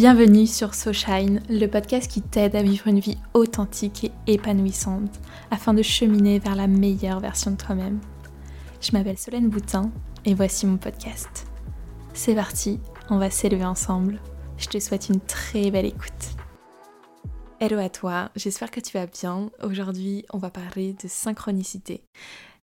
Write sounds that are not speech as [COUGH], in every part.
Bienvenue sur So Shine, le podcast qui t'aide à vivre une vie authentique et épanouissante afin de cheminer vers la meilleure version de toi-même. Je m'appelle Solène Boutin et voici mon podcast. C'est parti, on va s'élever ensemble. Je te souhaite une très belle écoute. Hello à toi, j'espère que tu vas bien. Aujourd'hui, on va parler de synchronicité.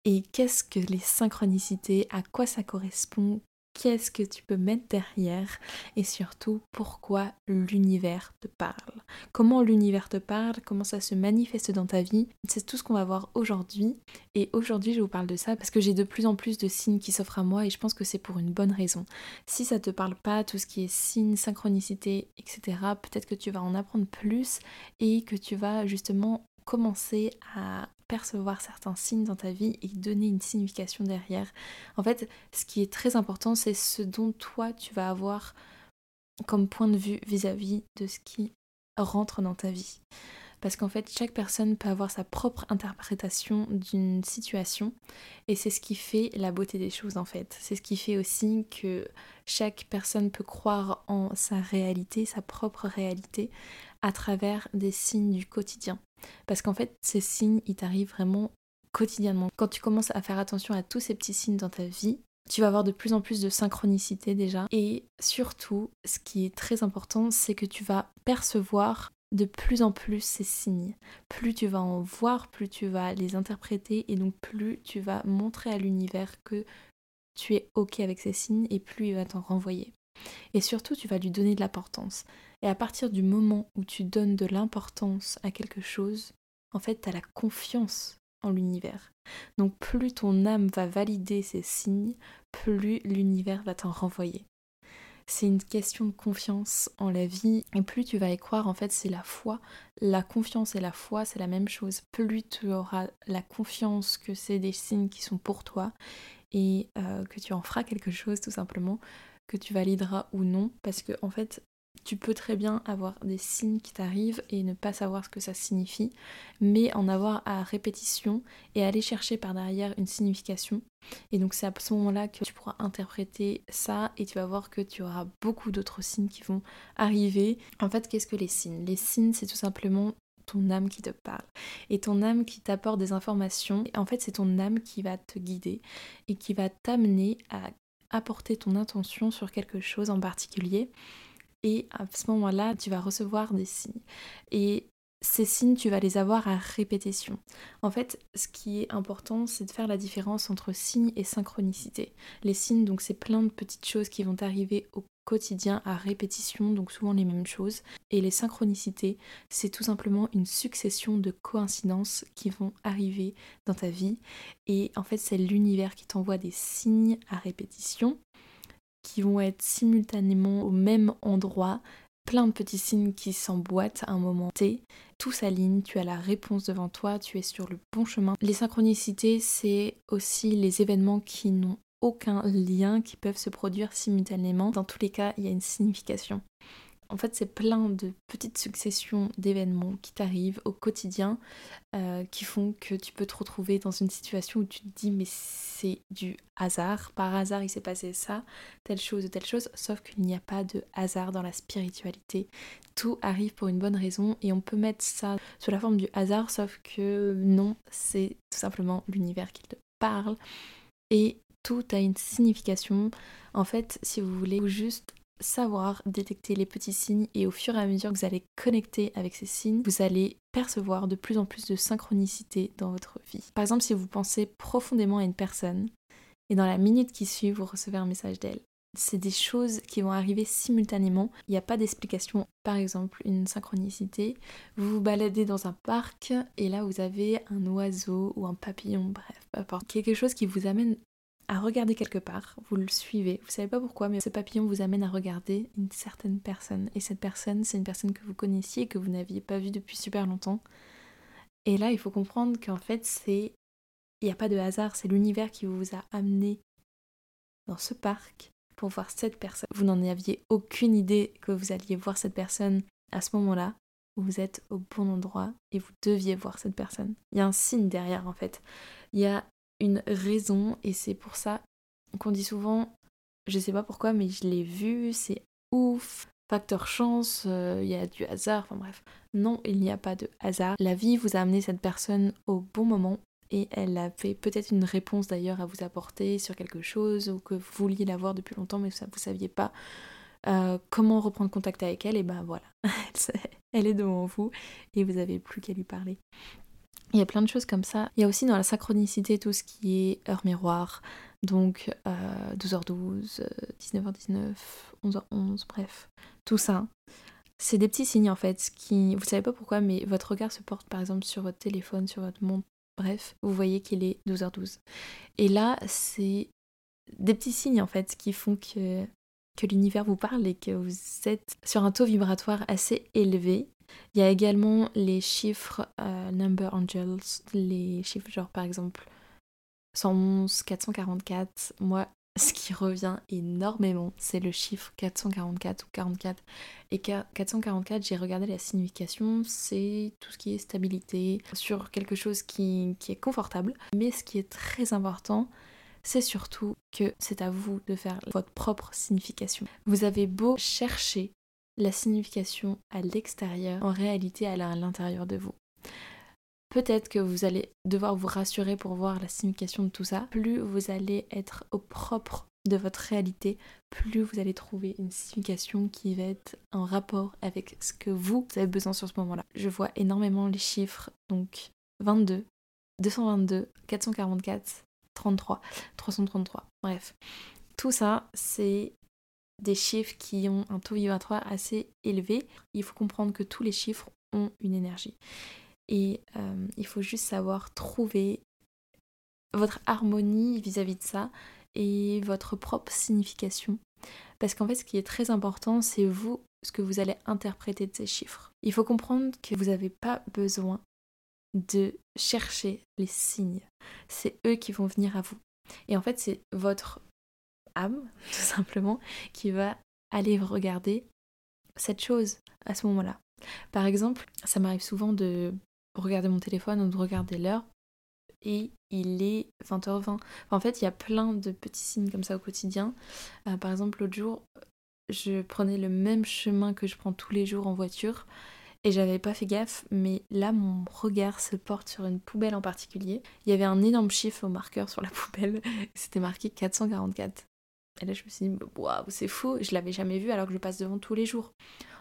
Et qu'est-ce que les synchronicités? À quoi ça correspond? Qu'est-ce que tu peux mettre derrière et surtout pourquoi l'univers te parle. Comment l'univers te parle, comment ça se manifeste dans ta vie, c'est tout ce qu'on va voir aujourd'hui. Et aujourd'hui je vous parle de ça parce que j'ai de plus en plus de signes qui s'offrent à moi et je pense que c'est pour une bonne raison. Si ça te parle pas, tout ce qui est signes, synchronicité, etc., peut-être que tu vas en apprendre plus et que tu vas justement commencer à percevoir certains signes dans ta vie et donner une signification derrière. En fait, ce qui est très important, c'est ce dont toi tu vas avoir comme point de vue vis-à-vis de ce qui rentre dans ta vie. Parce qu'en fait, chaque personne peut avoir sa propre interprétation d'une situation et c'est ce qui fait la beauté des choses en fait. C'est ce qui fait aussi que chaque personne peut croire en sa réalité, sa propre réalité, à travers des signes du quotidien. Parce qu'en fait, ces signes, ils t'arrivent vraiment quotidiennement. Quand tu commences à faire attention à tous ces petits signes dans ta vie, tu vas avoir de plus en plus de synchronicité déjà. Et surtout, ce qui est très important, c'est que tu vas percevoir de plus en plus ces signes. Plus tu vas en voir, plus tu vas les interpréter et donc plus tu vas montrer à l'univers que tu es OK avec ces signes et plus il va t'en renvoyer. Et surtout, tu vas lui donner de l'importance. Et à partir du moment où tu donnes de l'importance à quelque chose, en fait, tu as la confiance en l'univers. Donc plus ton âme va valider ces signes, plus l'univers va t'en renvoyer. C'est une question de confiance en la vie et plus tu vas y croire, en fait, c'est la foi. La confiance et la foi, c'est la même chose. Plus tu auras la confiance que c'est des signes qui sont pour toi et euh, que tu en feras quelque chose tout simplement, que tu valideras ou non, parce que en fait, tu peux très bien avoir des signes qui t'arrivent et ne pas savoir ce que ça signifie, mais en avoir à répétition et aller chercher par derrière une signification. Et donc c'est à ce moment-là que tu pourras interpréter ça et tu vas voir que tu auras beaucoup d'autres signes qui vont arriver. En fait, qu'est-ce que les signes? Les signes, c'est tout simplement ton âme qui te parle et ton âme qui t'apporte des informations. En fait, c'est ton âme qui va te guider et qui va t'amener à apporter ton intention sur quelque chose en particulier. Et à ce moment-là, tu vas recevoir des signes. Et ces signes, tu vas les avoir à répétition. En fait, ce qui est important, c'est de faire la différence entre signes et synchronicité. Les signes, donc, c'est plein de petites choses qui vont arriver au quotidien à répétition, donc souvent les mêmes choses. Et les synchronicités, c'est tout simplement une succession de coïncidences qui vont arriver dans ta vie. Et en fait, c'est l'univers qui t'envoie des signes à répétition qui vont être simultanément au même endroit, plein de petits signes qui s'emboîtent à un moment T, tout s'aligne, tu as la réponse devant toi, tu es sur le bon chemin. Les synchronicités, c'est aussi les événements qui n'ont aucun lien, qui peuvent se produire simultanément. Dans tous les cas, il y a une signification. En fait, c'est plein de petites successions d'événements qui t'arrivent au quotidien euh, qui font que tu peux te retrouver dans une situation où tu te dis mais c'est du hasard. Par hasard, il s'est passé ça, telle chose telle chose. Sauf qu'il n'y a pas de hasard dans la spiritualité. Tout arrive pour une bonne raison et on peut mettre ça sous la forme du hasard, sauf que non, c'est tout simplement l'univers qui te parle. Et tout a une signification. En fait, si vous voulez juste savoir détecter les petits signes et au fur et à mesure que vous allez connecter avec ces signes, vous allez percevoir de plus en plus de synchronicité dans votre vie. Par exemple, si vous pensez profondément à une personne et dans la minute qui suit, vous recevez un message d'elle. C'est des choses qui vont arriver simultanément. Il n'y a pas d'explication. Par exemple, une synchronicité. Vous vous baladez dans un parc et là vous avez un oiseau ou un papillon, bref, peu importe. Quelque chose qui vous amène à regarder quelque part, vous le suivez, vous savez pas pourquoi, mais ce papillon vous amène à regarder une certaine personne. Et cette personne, c'est une personne que vous connaissiez, que vous n'aviez pas vue depuis super longtemps. Et là, il faut comprendre qu'en fait, c'est. Il n'y a pas de hasard, c'est l'univers qui vous a amené dans ce parc pour voir cette personne. Vous n'en aviez aucune idée que vous alliez voir cette personne à ce moment-là. Vous êtes au bon endroit et vous deviez voir cette personne. Il y a un signe derrière en fait. Il y a une raison et c'est pour ça qu'on dit souvent, je sais pas pourquoi, mais je l'ai vu, c'est ouf. facteur chance, euh, il y a du hasard, enfin bref. Non, il n'y a pas de hasard. La vie vous a amené cette personne au bon moment et elle avait peut-être une réponse d'ailleurs à vous apporter sur quelque chose ou que vous vouliez l'avoir depuis longtemps mais ça, vous saviez pas euh, comment reprendre contact avec elle et ben voilà, [LAUGHS] elle est devant vous et vous avez plus qu'à lui parler. Il y a plein de choses comme ça. Il y a aussi dans la synchronicité tout ce qui est heure miroir, donc 12h12, 19h19, 11h11, bref, tout ça. C'est des petits signes en fait qui, vous savez pas pourquoi, mais votre regard se porte par exemple sur votre téléphone, sur votre montre, bref, vous voyez qu'il est 12h12. Et là, c'est des petits signes en fait qui font que, que l'univers vous parle et que vous êtes sur un taux vibratoire assez élevé. Il y a également les chiffres euh, Number Angels, les chiffres genre par exemple 111, 444. Moi, ce qui revient énormément, c'est le chiffre 444 ou 44. Et 444, j'ai regardé la signification, c'est tout ce qui est stabilité, sur quelque chose qui, qui est confortable. Mais ce qui est très important, c'est surtout que c'est à vous de faire votre propre signification. Vous avez beau chercher la signification à l'extérieur, en réalité à l'intérieur de vous. Peut-être que vous allez devoir vous rassurer pour voir la signification de tout ça. Plus vous allez être au propre de votre réalité, plus vous allez trouver une signification qui va être en rapport avec ce que vous avez besoin sur ce moment-là. Je vois énormément les chiffres, donc 22, 222, 444, 33, 333, bref. Tout ça, c'est des chiffres qui ont un taux vibratoire assez élevé. Il faut comprendre que tous les chiffres ont une énergie. Et euh, il faut juste savoir trouver votre harmonie vis-à-vis de ça et votre propre signification. Parce qu'en fait, ce qui est très important, c'est vous, ce que vous allez interpréter de ces chiffres. Il faut comprendre que vous n'avez pas besoin de chercher les signes. C'est eux qui vont venir à vous. Et en fait, c'est votre âme, [LAUGHS] tout simplement, qui va aller regarder cette chose à ce moment-là. Par exemple, ça m'arrive souvent de regarder mon téléphone ou de regarder l'heure et il est 20h20. en fait, il y a plein de petits signes comme ça au quotidien. Euh, par exemple, l'autre jour, je prenais le même chemin que je prends tous les jours en voiture et j'avais pas fait gaffe, mais là, mon regard se porte sur une poubelle en particulier. Il y avait un énorme chiffre au marqueur sur la [LAUGHS] poubelle, c'était marqué 444. Et là, je me suis dit, waouh, c'est fou, je l'avais jamais vu alors que je passe devant tous les jours.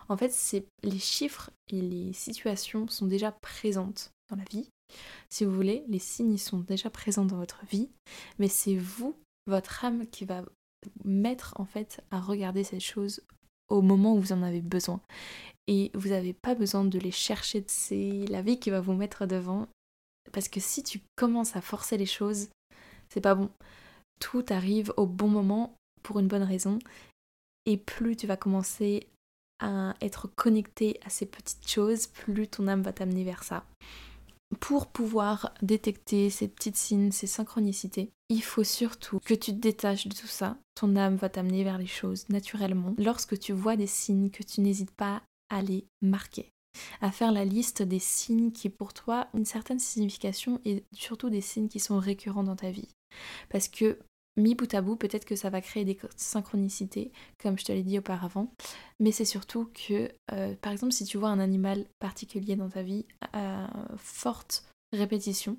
En fait, c'est les chiffres et les situations sont déjà présentes dans la vie. Si vous voulez, les signes sont déjà présents dans votre vie, mais c'est vous, votre âme, qui va mettre en fait à regarder ces choses au moment où vous en avez besoin. Et vous n'avez pas besoin de les chercher, c'est la vie qui va vous mettre devant. Parce que si tu commences à forcer les choses, c'est pas bon. Tout arrive au bon moment pour une bonne raison. Et plus tu vas commencer à être connecté à ces petites choses, plus ton âme va t'amener vers ça. Pour pouvoir détecter ces petites signes, ces synchronicités, il faut surtout que tu te détaches de tout ça. Ton âme va t'amener vers les choses naturellement. Lorsque tu vois des signes, que tu n'hésites pas à les marquer à faire la liste des signes qui pour toi ont une certaine signification et surtout des signes qui sont récurrents dans ta vie. Parce que mis bout à bout, peut-être que ça va créer des synchronicités, comme je te l'ai dit auparavant. Mais c'est surtout que, euh, par exemple, si tu vois un animal particulier dans ta vie, à forte répétition,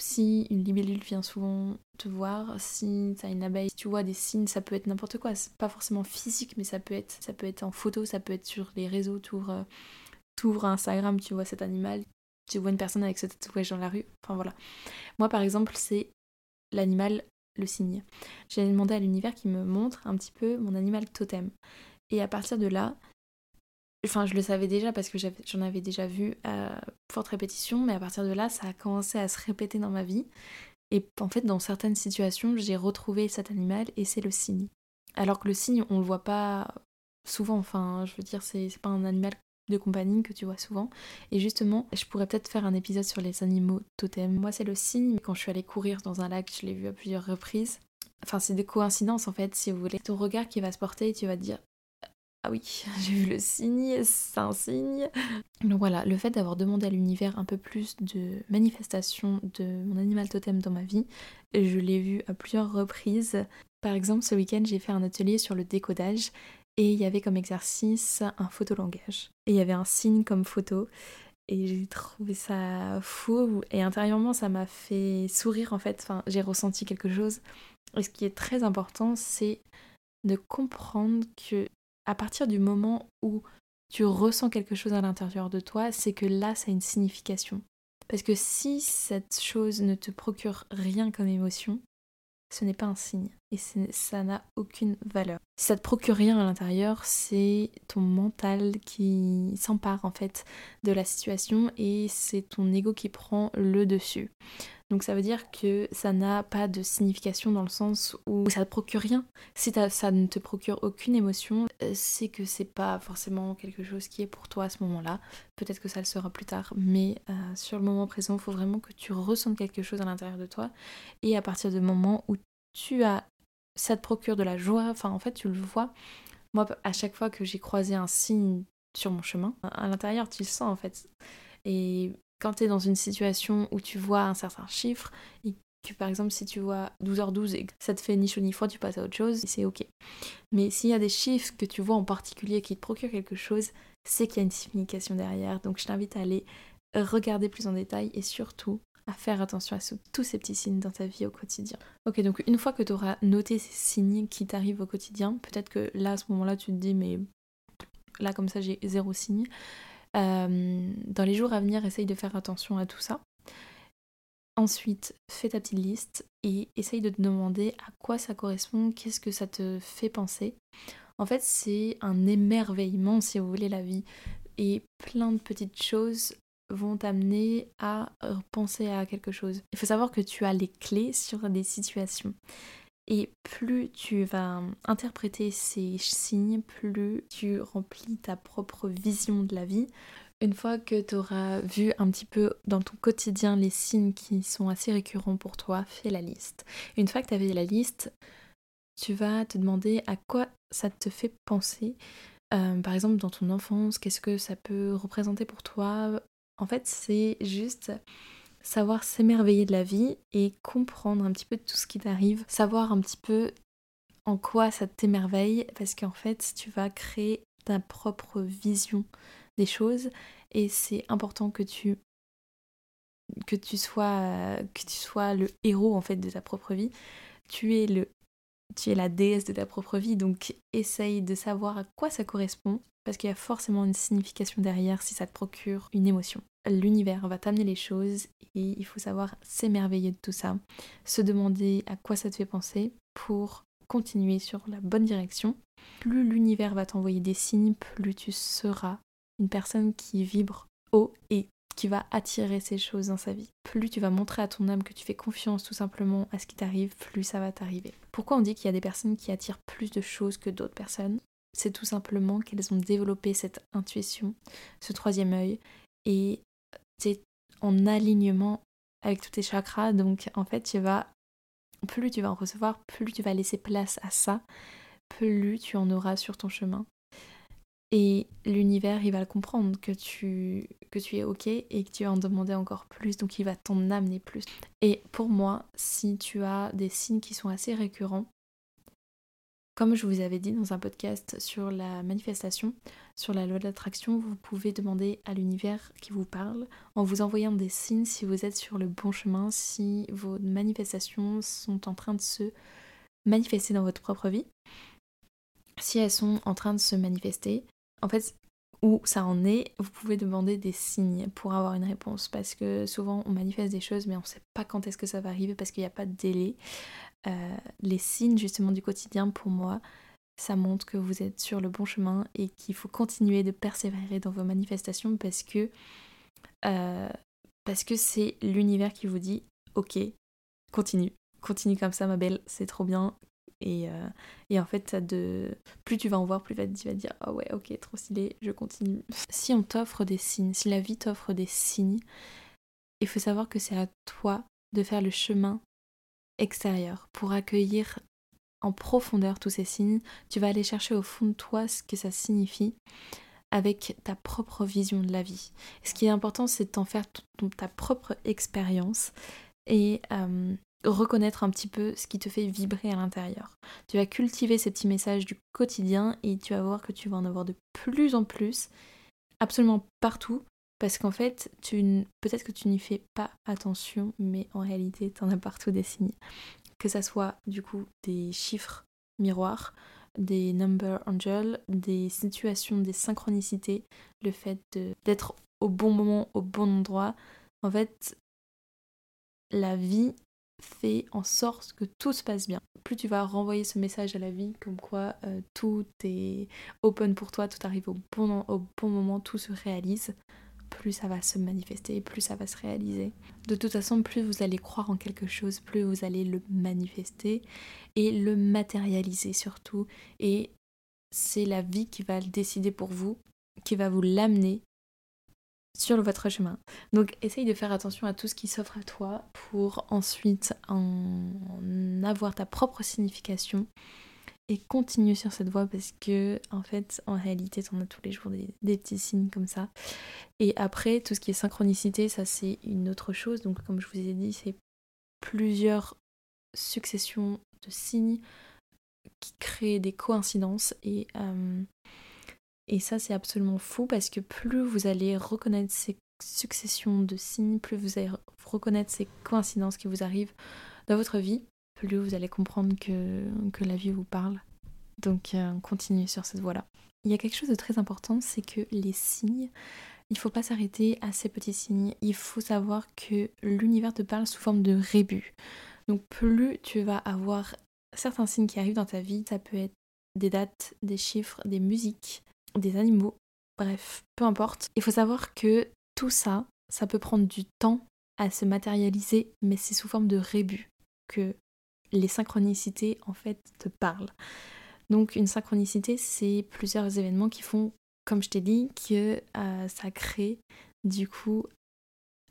si une libellule vient souvent te voir, si tu as une abeille, si tu vois des signes, ça peut être n'importe quoi. C'est pas forcément physique, mais ça peut être, ça peut être en photo, ça peut être sur les réseaux, tu ouvres, euh, Instagram, tu vois cet animal, tu vois une personne avec ce tatouage dans la rue. Enfin voilà. Moi par exemple, c'est l'animal le signe. J'ai demandé à l'univers qui me montre un petit peu mon animal totem. Et à partir de là, enfin je le savais déjà parce que j'en avais déjà vu à forte répétition, mais à partir de là, ça a commencé à se répéter dans ma vie. Et en fait, dans certaines situations, j'ai retrouvé cet animal et c'est le signe. Alors que le signe, on le voit pas souvent, enfin, je veux dire, c'est pas un animal de compagnie que tu vois souvent. Et justement, je pourrais peut-être faire un épisode sur les animaux totems. Moi, c'est le signe. Quand je suis allée courir dans un lac, je l'ai vu à plusieurs reprises. Enfin, c'est des coïncidences en fait, si vous voulez. Ton regard qui va se porter tu vas te dire ah oui, [LAUGHS] j'ai vu le signe, c'est un signe. Donc voilà, le fait d'avoir demandé à l'univers un peu plus de manifestation de mon animal totem dans ma vie, je l'ai vu à plusieurs reprises. Par exemple, ce week-end, j'ai fait un atelier sur le décodage et il y avait comme exercice un photolangage. Et il y avait un signe comme photo et j'ai trouvé ça fou et intérieurement ça m'a fait sourire en fait, enfin j'ai ressenti quelque chose. Et ce qui est très important c'est de comprendre que à partir du moment où tu ressens quelque chose à l'intérieur de toi, c'est que là ça a une signification. Parce que si cette chose ne te procure rien comme émotion, ce n'est pas un signe et ça n'a aucune valeur. Si ça te procure rien à l'intérieur, c'est ton mental qui s'empare en fait de la situation et c'est ton ego qui prend le dessus. Donc ça veut dire que ça n'a pas de signification dans le sens où ça te procure rien. Si ça ne te procure aucune émotion, euh, c'est que c'est pas forcément quelque chose qui est pour toi à ce moment-là. Peut-être que ça le sera plus tard, mais euh, sur le moment présent, il faut vraiment que tu ressentes quelque chose à l'intérieur de toi. Et à partir du moment où tu as, ça te procure de la joie, enfin en fait tu le vois. Moi, à chaque fois que j'ai croisé un signe sur mon chemin, à l'intérieur tu le sens en fait. Et quand tu es dans une situation où tu vois un certain chiffre, et que par exemple si tu vois 12h12 et que ça te fait ni chaud ni froid, tu passes à autre chose, c'est ok. Mais s'il y a des chiffres que tu vois en particulier qui te procurent quelque chose, c'est qu'il y a une signification derrière. Donc je t'invite à aller regarder plus en détail et surtout à faire attention à tous ces petits signes dans ta vie au quotidien. Ok, donc une fois que tu auras noté ces signes qui t'arrivent au quotidien, peut-être que là, à ce moment-là, tu te dis, mais là, comme ça, j'ai zéro signe. Euh, dans les jours à venir, essaye de faire attention à tout ça. Ensuite, fais ta petite liste et essaye de te demander à quoi ça correspond, qu'est-ce que ça te fait penser. En fait, c'est un émerveillement, si vous voulez, la vie. Et plein de petites choses vont t'amener à penser à quelque chose. Il faut savoir que tu as les clés sur des situations. Et plus tu vas interpréter ces signes, plus tu remplis ta propre vision de la vie. Une fois que tu auras vu un petit peu dans ton quotidien les signes qui sont assez récurrents pour toi, fais la liste. Une fois que tu as fait la liste, tu vas te demander à quoi ça te fait penser. Euh, par exemple, dans ton enfance, qu'est-ce que ça peut représenter pour toi? En fait, c'est juste savoir s'émerveiller de la vie et comprendre un petit peu tout ce qui t'arrive, savoir un petit peu en quoi ça t'émerveille, parce qu'en fait, tu vas créer ta propre vision des choses et c'est important que tu sois que tu sois le héros en fait de ta propre vie. Tu es le tu es la déesse de ta propre vie, donc essaye de savoir à quoi ça correspond, parce qu'il y a forcément une signification derrière si ça te procure une émotion. L'univers va t'amener les choses et il faut savoir s'émerveiller de tout ça, se demander à quoi ça te fait penser pour continuer sur la bonne direction. Plus l'univers va t'envoyer des signes, plus tu seras une personne qui vibre haut et qui va attirer ces choses dans sa vie. Plus tu vas montrer à ton âme que tu fais confiance tout simplement à ce qui t'arrive, plus ça va t'arriver. Pourquoi on dit qu'il y a des personnes qui attirent plus de choses que d'autres personnes? C'est tout simplement qu'elles ont développé cette intuition, ce troisième œil, et c'est en alignement avec tous tes chakras. Donc en fait, tu vas plus tu vas en recevoir, plus tu vas laisser place à ça, plus tu en auras sur ton chemin. Et l'univers, il va le comprendre que tu, que tu es OK et que tu vas en demander encore plus, donc il va t'en amener plus. Et pour moi, si tu as des signes qui sont assez récurrents, comme je vous avais dit dans un podcast sur la manifestation, sur la loi de l'attraction, vous pouvez demander à l'univers qui vous parle en vous envoyant des signes si vous êtes sur le bon chemin, si vos manifestations sont en train de se manifester dans votre propre vie. Si elles sont en train de se manifester, en fait, où ça en est, vous pouvez demander des signes pour avoir une réponse. Parce que souvent, on manifeste des choses, mais on ne sait pas quand est-ce que ça va arriver parce qu'il n'y a pas de délai. Euh, les signes, justement, du quotidien, pour moi, ça montre que vous êtes sur le bon chemin et qu'il faut continuer de persévérer dans vos manifestations parce que euh, parce que c'est l'univers qui vous dit ok continue continue comme ça ma belle c'est trop bien euh, et, en fait, de... plus tu vas en voir, plus tu vas dire Ah ouais, ok, trop stylé, je continue. si on t'offre des signes, si la vie t'offre des signes, il faut savoir que c'est à toi de faire le chemin extérieur pour accueillir en profondeur tous ces signes. Tu vas aller chercher au fond de toi ce que ça signifie avec ta propre vision de la vie. Ce qui est important, c'est de t'en faire ta propre expérience et euh, reconnaître un petit peu ce qui te fait vibrer à l'intérieur. Tu vas cultiver ces petits messages du quotidien et tu vas voir que tu vas en avoir de plus en plus, absolument partout, parce qu'en fait, peut-être que tu n'y fais pas attention, mais en réalité, tu en as partout des signes. Que ça soit du coup des chiffres miroirs, des number angels, des situations, des synchronicités, le fait d'être au bon moment, au bon endroit. En fait, la vie fait en sorte que tout se passe bien. Plus tu vas renvoyer ce message à la vie, comme quoi euh, tout est open pour toi, tout arrive au bon moment, tout se réalise, plus ça va se manifester, plus ça va se réaliser. De toute façon, plus vous allez croire en quelque chose, plus vous allez le manifester et le matérialiser surtout. Et c'est la vie qui va le décider pour vous, qui va vous l'amener sur votre chemin. Donc essaye de faire attention à tout ce qui s'offre à toi pour ensuite en avoir ta propre signification et continue sur cette voie parce que en fait en réalité en as tous les jours des, petits signes comme ça. Et après tout ce qui est synchronicité ça c'est une autre chose. Donc comme je vous ai dit c'est plusieurs successions de signes qui créent des coïncidences. Et euh, et ça, c'est absolument fou parce que plus vous allez reconnaître ces successions de signes, plus vous allez reconnaître ces coïncidences qui vous arrivent dans votre vie, plus vous allez comprendre que, que la vie vous parle. Donc, euh, on continue sur cette voie-là. Il y a quelque chose de très important, c'est que les signes, il ne faut pas s'arrêter à ces petits signes. Il faut savoir que l'univers te parle sous forme de rébut. Donc, plus tu vas avoir certains signes qui arrivent dans ta vie, ça peut être des dates, des chiffres, des musiques, des animaux, bref, peu importe. Il faut savoir que tout ça, ça peut prendre du temps à se matérialiser, mais c'est sous forme de rébut que les synchronicités en fait te parlent. Donc une synchronicité, c'est plusieurs événements qui font, comme je t'ai dit, que euh, ça crée du coup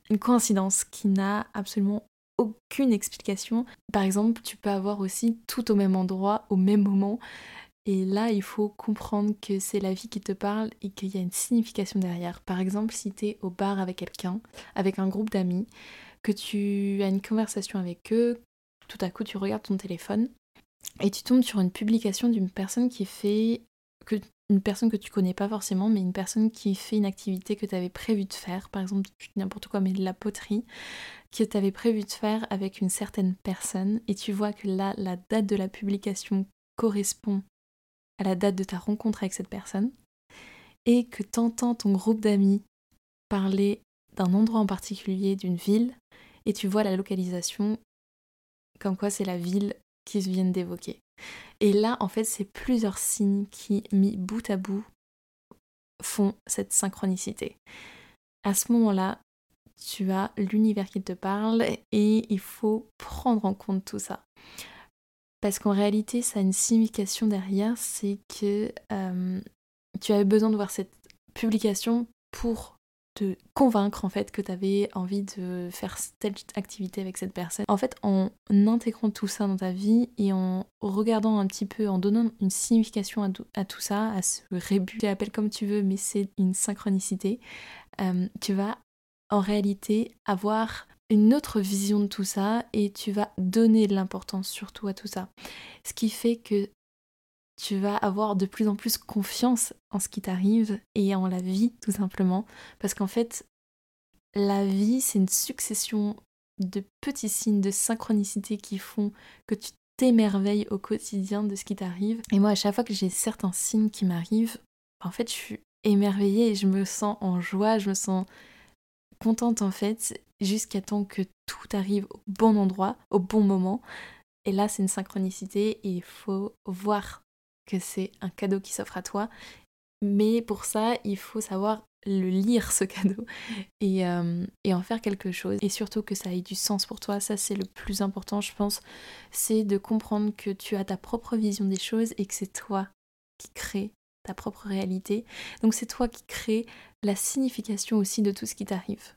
une coïncidence qui n'a absolument aucune explication. Par exemple, tu peux avoir aussi tout au même endroit, au même moment, et là, il faut comprendre que c'est la vie qui te parle et qu'il y a une signification derrière. Par exemple, si tu es au bar avec quelqu'un, avec un groupe d'amis, que tu as une conversation avec eux, tout à coup tu regardes ton téléphone et tu tombes sur une publication d'une personne qui fait que une personne que tu connais pas forcément, mais une personne qui fait une activité que tu avais prévu de faire, par exemple n'importe quoi, mais de la poterie, que tu avais prévu de faire avec une certaine personne, et tu vois que là, la date de la publication correspond à la date de ta rencontre avec cette personne et que t'entends ton groupe d'amis parler d'un endroit en particulier, d'une ville, et tu vois la localisation comme quoi c'est la ville qu'ils viennent d'évoquer. Et là, en fait, c'est plusieurs signes qui, mis bout à bout, font cette synchronicité. À ce moment-là, tu as l'univers qui te parle et il faut prendre en compte tout ça. Parce qu'en réalité, ça a une signification derrière, c'est que euh, tu avais besoin de voir cette publication pour convaincre en fait que tu avais envie de faire telle activité avec cette personne. En fait, en intégrant tout ça dans ta vie et en regardant un petit peu, en donnant une signification à, tout ça, à ce rébut, tu l'appelles comme tu veux, mais c'est une synchronicité, euh, tu vas en réalité avoir une autre vision de tout ça et tu vas donner de l'importance surtout à tout ça. Ce qui fait que tu vas avoir de plus en plus confiance en ce qui t'arrive et en la vie tout simplement. Parce qu'en fait, la vie, c'est une succession de petits signes de synchronicité qui font que tu t'émerveilles au quotidien de ce qui t'arrive. Et moi, à chaque fois que j'ai certains signes qui m'arrivent, en fait, je suis émerveillée et je me sens en joie, je me sens contente en fait jusqu'à temps que tout arrive au bon endroit, au bon moment. Et là, c'est une synchronicité et il faut voir que c'est un cadeau qui s'offre à toi. Mais pour ça, il faut savoir le lire, ce cadeau, [LAUGHS] et, euh, et, en faire quelque chose. Et surtout que ça ait du sens pour toi. Ça, c'est le plus important, je pense. C'est de comprendre que tu as ta propre vision des choses et que c'est toi qui crée ta propre réalité. Donc c'est toi qui crée la signification aussi de tout ce qui t'arrive.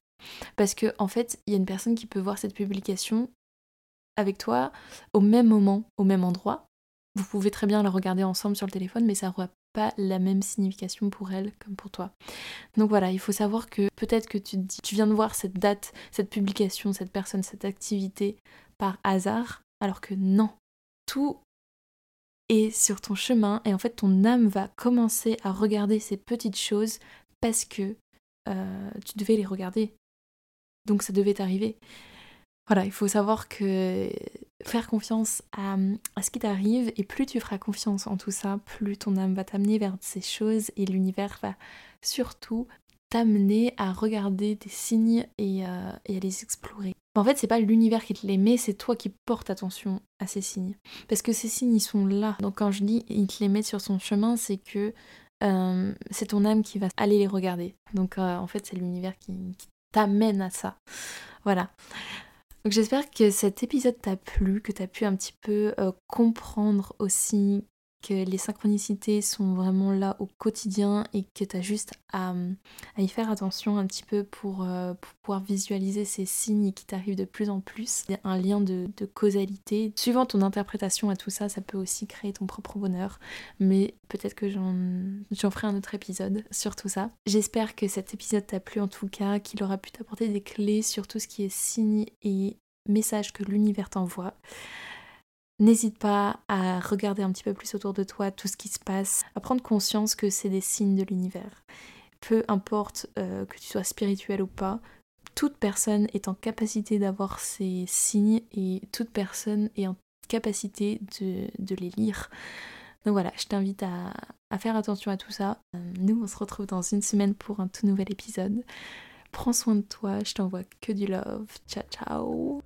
Parce que en fait, il y a une personne qui peut voir cette publication avec toi au même moment, au même endroit. Vous pouvez très bien la regarder ensemble sur le téléphone, mais ça n'aura pas la même signification pour elle comme pour toi. Donc voilà, il faut savoir que peut-être que tu dis, tu viens de voir cette date, cette publication, cette personne, cette activité par hasard, alors que non, tout est sur ton chemin et en fait ton âme va commencer à regarder ces petites choses parce que euh, tu devais les regarder. Donc ça devait t'arriver. Voilà, il faut savoir que faire confiance à, ce qui t'arrive et plus tu feras confiance en tout ça, plus ton âme va t'amener vers ces choses et l'univers va surtout t'amener à regarder des signes et, euh, à les explorer. En fait, c'est pas l'univers qui te les met, c'est toi qui portes attention à ces signes. Parce que ces signes, ils sont là. Donc quand je dis il te les met sur son chemin, c'est que euh, c'est ton âme qui va aller les regarder. Donc euh, en fait, c'est l'univers qui, t'amène à ça. Voilà. Donc j'espère que cet épisode t'a plu, que t'as pu un petit peu euh, comprendre aussi que les synchronicités sont vraiment là au quotidien et que tu as juste à, y faire attention un petit peu pour, euh, pouvoir visualiser ces signes qui t'arrivent de plus en plus. Il y a un lien de, causalité. Suivant ton interprétation à tout ça, ça peut aussi créer ton propre bonheur. Mais peut-être que j'en ferai un autre épisode sur tout ça. J'espère que cet épisode t'a plu en tout cas, qu'il aura pu t'apporter des clés sur tout ce qui est signes et messages que l'univers t'envoie. N'hésite pas à regarder un petit peu plus autour de toi tout ce qui se passe, à prendre conscience que c'est des signes de l'univers. Peu importe euh, que tu sois spirituel ou pas, toute personne est en capacité d'avoir ces signes et toute personne est en capacité de, les lire. Donc voilà, je t'invite à, faire attention à tout ça. Euh, nous, on se retrouve dans une semaine pour un tout nouvel épisode. Prends soin de toi, je t'envoie que du love. Ciao ciao